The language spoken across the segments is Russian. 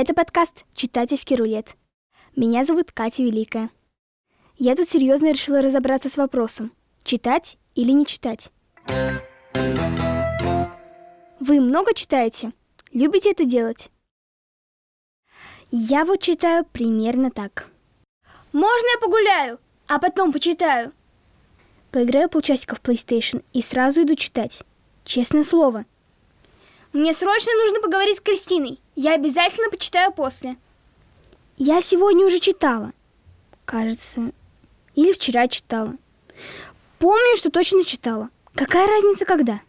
Это подкаст «Читательский рулет». Меня зовут Катя Великая. Я тут серьезно решила разобраться с вопросом, читать или не читать. Вы много читаете? Любите это делать? Я вот читаю примерно так. Можно я погуляю, а потом почитаю? Поиграю полчасика в PlayStation и сразу иду читать. Честное слово. Мне срочно нужно поговорить с Кристиной. Я обязательно почитаю после. Я сегодня уже читала. Кажется, или вчера читала. Помню, что точно читала. Какая разница когда?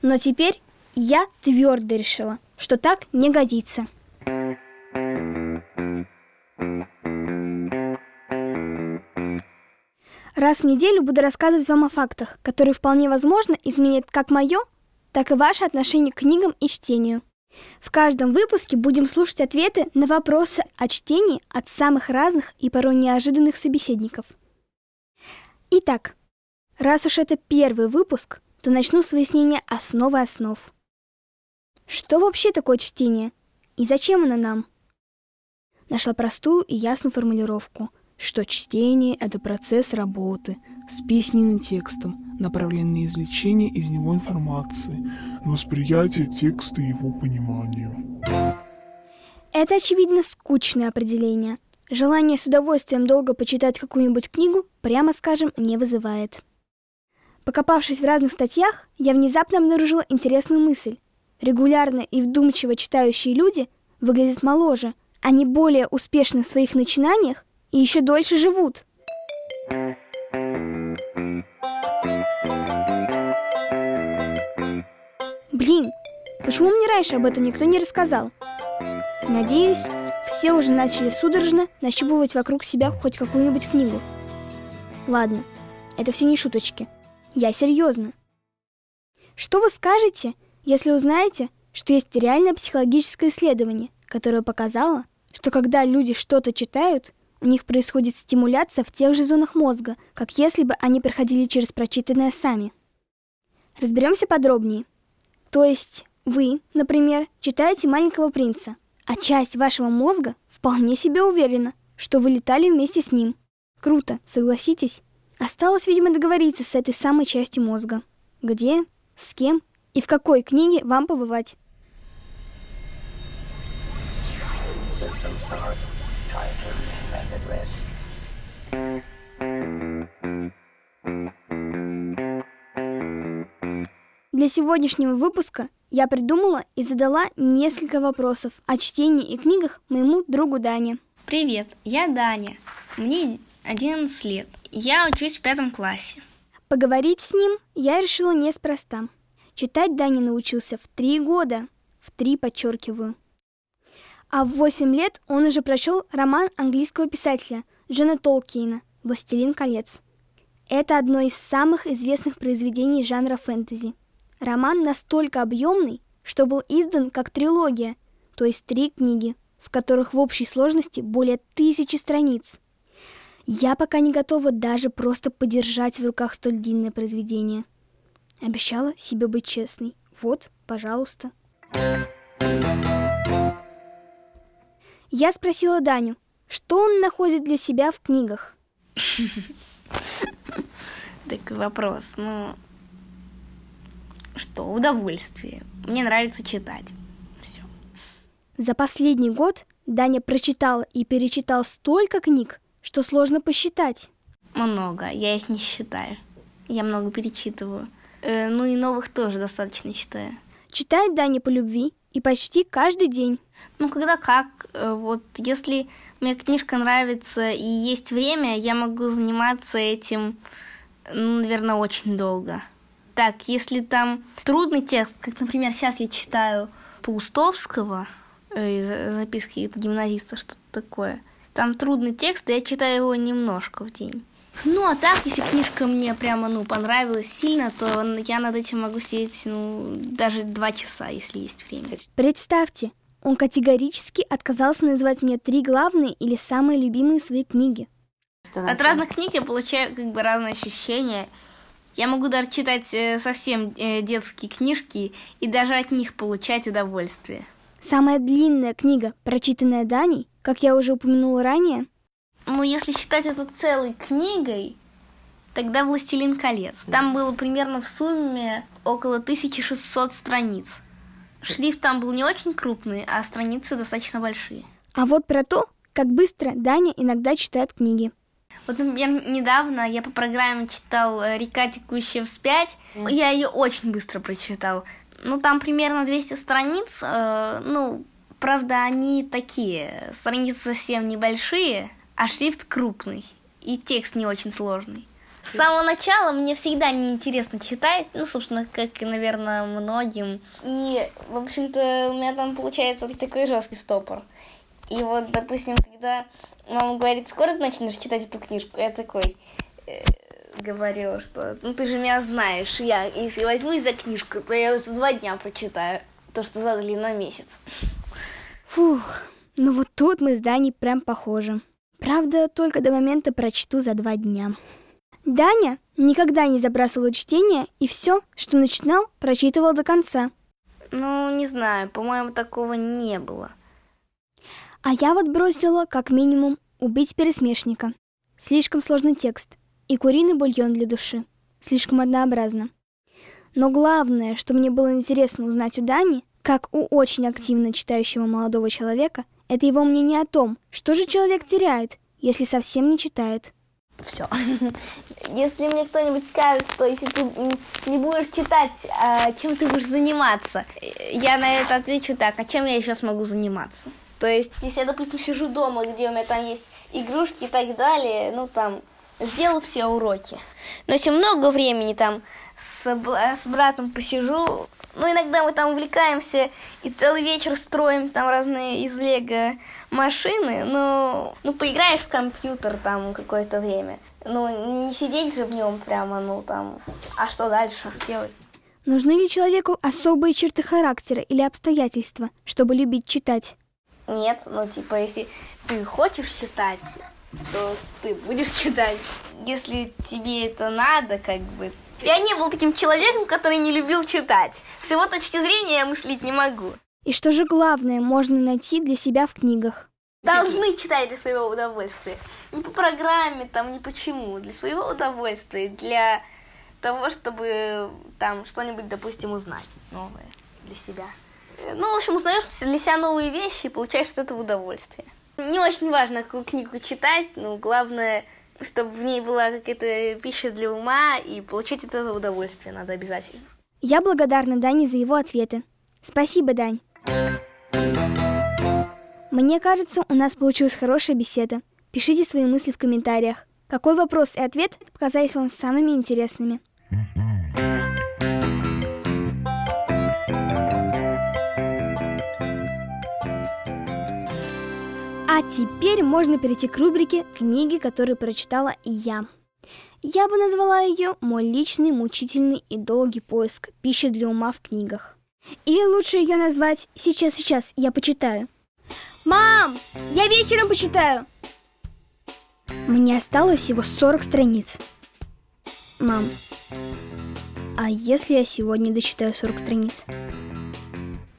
Но теперь я твердо решила, что так не годится. Раз в неделю буду рассказывать вам о фактах, которые вполне возможно изменят как мое, так и ваше отношение к книгам и чтению. В каждом выпуске будем слушать ответы на вопросы о чтении от самых разных и порой неожиданных собеседников. Итак, раз уж это первый выпуск, то начну с выяснения основы основ. Что вообще такое чтение? И зачем оно нам? Нашла простую и ясную формулировку, что чтение — это процесс работы с письменным текстом, направленный на извлечение из него информации, на восприятие текста и его пониманию. Это, очевидно, скучное определение. Желание с удовольствием долго почитать какую-нибудь книгу, прямо скажем, не вызывает. Покопавшись в разных статьях, я внезапно обнаружила интересную мысль. Регулярно и вдумчиво читающие люди выглядят моложе, они более успешны в своих начинаниях и еще дольше живут. Блин, почему мне раньше об этом никто не рассказал? Надеюсь, все уже начали судорожно нащупывать вокруг себя хоть какую-нибудь книгу. Ладно, это все не шуточки. Я серьезно. Что вы скажете, если узнаете, что есть реальное психологическое исследование, которое показало, что когда люди что-то читают, у них происходит стимуляция в тех же зонах мозга, как если бы они проходили через прочитанное сами. Разберемся подробнее. То есть вы, например, читаете «Маленького принца», а часть вашего мозга вполне себе уверена, что вы летали вместе с ним. Круто, согласитесь? Осталось, видимо, договориться с этой самой частью мозга. Где, с кем и в какой книге вам побывать. Для сегодняшнего выпуска я придумала и задала несколько вопросов о чтении и книгах моему другу Дане. Привет, я Даня. Мне 11 лет. Я учусь в пятом классе. Поговорить с ним я решила неспроста. Читать Даня научился в три года. В три подчеркиваю. А в восемь лет он уже прочел роман английского писателя Джона Толкиена «Властелин колец». Это одно из самых известных произведений жанра фэнтези. Роман настолько объемный, что был издан как трилогия, то есть три книги, в которых в общей сложности более тысячи страниц. Я пока не готова даже просто подержать в руках столь длинное произведение – Обещала себе быть честной. Вот, пожалуйста. Я спросила Даню, что он находит для себя в книгах. Такой вопрос. Ну, что, удовольствие. Мне нравится читать. Все. За последний год Даня прочитал и перечитал столько книг, что сложно посчитать. Много, я их не считаю. Я много перечитываю. Э, ну и новых тоже достаточно считаю. Читает Даня по любви и почти каждый день. Ну, когда как. Э, вот если мне книжка нравится и есть время, я могу заниматься этим, ну, наверное, очень долго. Так, если там трудный текст, как, например, сейчас я читаю Паустовского, э, записки гимназиста, что-то такое, там трудный текст, и я читаю его немножко в день. Ну, а так, если книжка мне прямо, ну, понравилась сильно, то я над этим могу сидеть, ну, даже два часа, если есть время. Представьте, он категорически отказался назвать мне три главные или самые любимые свои книги. От разных книг я получаю как бы разные ощущения. Я могу даже читать э, совсем э, детские книжки и даже от них получать удовольствие. Самая длинная книга, прочитанная Даней, как я уже упомянула ранее? Ну, если считать это целой книгой, тогда «Властелин колец». Там было примерно в сумме около 1600 страниц. Шрифт там был не очень крупный, а страницы достаточно большие. А вот про то, как быстро Даня иногда читает книги. Вот, например, недавно я по программе читал э, «Река, текущая вспять». Я ее очень быстро прочитал. Ну, там примерно 200 страниц. Э, ну, правда, они такие. Страницы совсем небольшие, а шрифт крупный. И текст не очень сложный. С самого начала мне всегда неинтересно читать, ну, собственно, как и, наверное, многим. И, в общем-то, у меня там получается такой жесткий стопор. И вот, допустим, когда мама говорит, скоро ты начнешь читать эту книжку, я такой э, говорю, что ну ты же меня знаешь, я если возьмусь за книжку, то я за два дня прочитаю то, что задали на месяц. Фух, ну вот тут мы с Даней прям похожи. Правда, только до момента прочту за два дня. Даня никогда не забрасывал чтение и все, что начинал, прочитывал до конца. Ну, не знаю, по-моему, такого не было. А я вот бросила, как минимум, убить пересмешника. Слишком сложный текст. И куриный бульон для души. Слишком однообразно. Но главное, что мне было интересно узнать у Дани, как у очень активно читающего молодого человека, это его мнение о том, что же человек теряет, если совсем не читает. Все. Если мне кто-нибудь скажет, что если ты не будешь читать, а чем ты будешь заниматься, я на это отвечу так, а чем я еще смогу заниматься? То есть, если я, допустим, сижу дома, где у меня там есть игрушки и так далее, ну, там, сделал все уроки. Но если много времени там с, с братом посижу, ну, иногда мы там увлекаемся и целый вечер строим там разные из лего машины, но, ну, поиграешь в компьютер там какое-то время. Ну, не сидеть же в нем прямо, ну, там, а что дальше делать? Нужны ли человеку особые черты характера или обстоятельства, чтобы любить читать? Нет, ну типа, если ты хочешь читать, то ты будешь читать. Если тебе это надо, как бы. Я не был таким человеком, который не любил читать. С его точки зрения я мыслить не могу. И что же главное можно найти для себя в книгах? Должны читать для своего удовольствия. Не по программе, там, не почему. Для своего удовольствия, для того, чтобы там что-нибудь, допустим, узнать новое для себя. Ну, в общем, узнаешь для себя новые вещи и получаешь от этого удовольствие. Не очень важно, какую книгу читать, но главное, чтобы в ней была какая-то пища для ума, и получать от этого удовольствие надо обязательно. Я благодарна Дане за его ответы. Спасибо, Дань. Мне кажется, у нас получилась хорошая беседа. Пишите свои мысли в комментариях. Какой вопрос и ответ показались вам самыми интересными? А теперь можно перейти к рубрике «Книги, которые прочитала я». Я бы назвала ее «Мой личный, мучительный и долгий поиск пищи для ума в книгах». Или лучше ее назвать «Сейчас-сейчас, я почитаю». «Мам, я вечером почитаю!» Мне осталось всего 40 страниц. Мам, а если я сегодня дочитаю 40 страниц?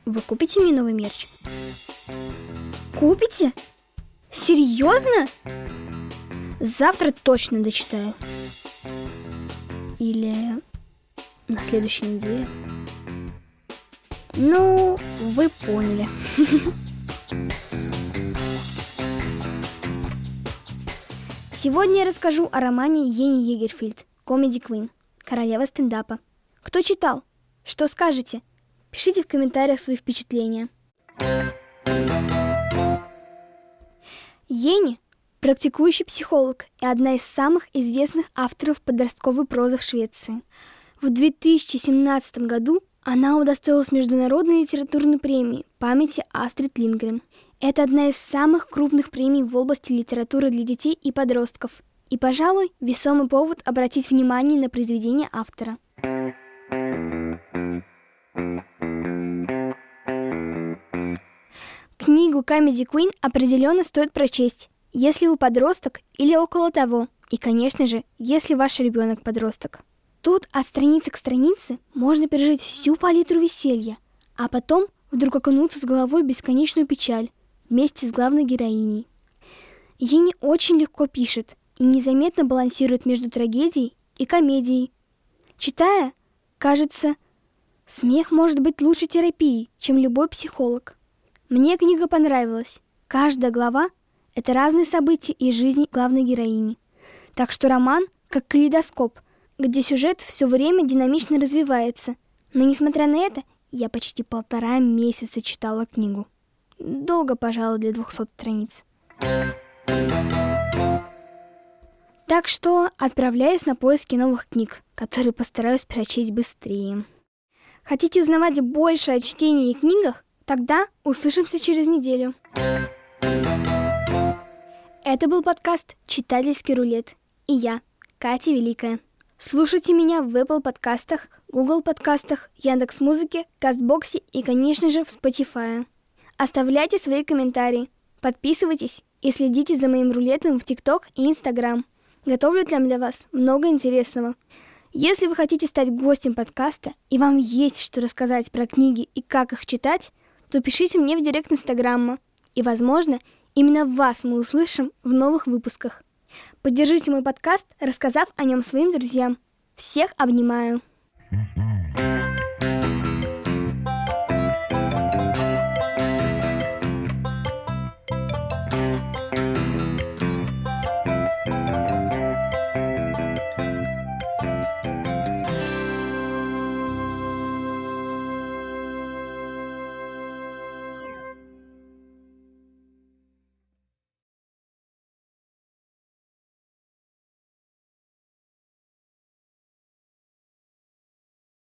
Вы купите мне новый мерч? Купите? Серьезно? Завтра точно дочитаю. Или на следующей неделе. Ну, вы поняли. Сегодня я расскажу о романе Ени Егерфильд «Комеди Квин. Королева стендапа». Кто читал? Что скажете? Пишите в комментариях свои впечатления. Практикующий психолог и одна из самых известных авторов подростковой прозы в Швеции. В 2017 году она удостоилась Международной литературной премии памяти Астрид Лингрен. Это одна из самых крупных премий в области литературы для детей и подростков. И, пожалуй, весомый повод обратить внимание на произведение автора – Книгу Comedy Queen определенно стоит прочесть, если вы подросток или около того. И, конечно же, если ваш ребенок подросток. Тут от страницы к странице можно пережить всю палитру веселья, а потом вдруг окунуться с головой в бесконечную печаль вместе с главной героиней. Ей не очень легко пишет и незаметно балансирует между трагедией и комедией. Читая, кажется, смех может быть лучше терапии, чем любой психолог. Мне книга понравилась. Каждая глава — это разные события из жизни главной героини. Так что роман как калейдоскоп, где сюжет все время динамично развивается. Но несмотря на это, я почти полтора месяца читала книгу. Долго, пожалуй, для 200 страниц. Так что отправляюсь на поиски новых книг, которые постараюсь прочесть быстрее. Хотите узнавать больше о чтении и книгах? Тогда услышимся через неделю. Это был подкаст «Читательский рулет» и я, Катя Великая. Слушайте меня в Apple подкастах, Google подкастах, Яндекс Музыке, Кастбоксе и, конечно же, в Spotify. Оставляйте свои комментарии, подписывайтесь и следите за моим рулетом в ТикТок и Инстаграм. Готовлю там для вас много интересного. Если вы хотите стать гостем подкаста и вам есть что рассказать про книги и как их читать, то пишите мне в директ Инстаграма. И, возможно, именно вас мы услышим в новых выпусках. Поддержите мой подкаст, рассказав о нем своим друзьям. Всех обнимаю. Mm-hmm.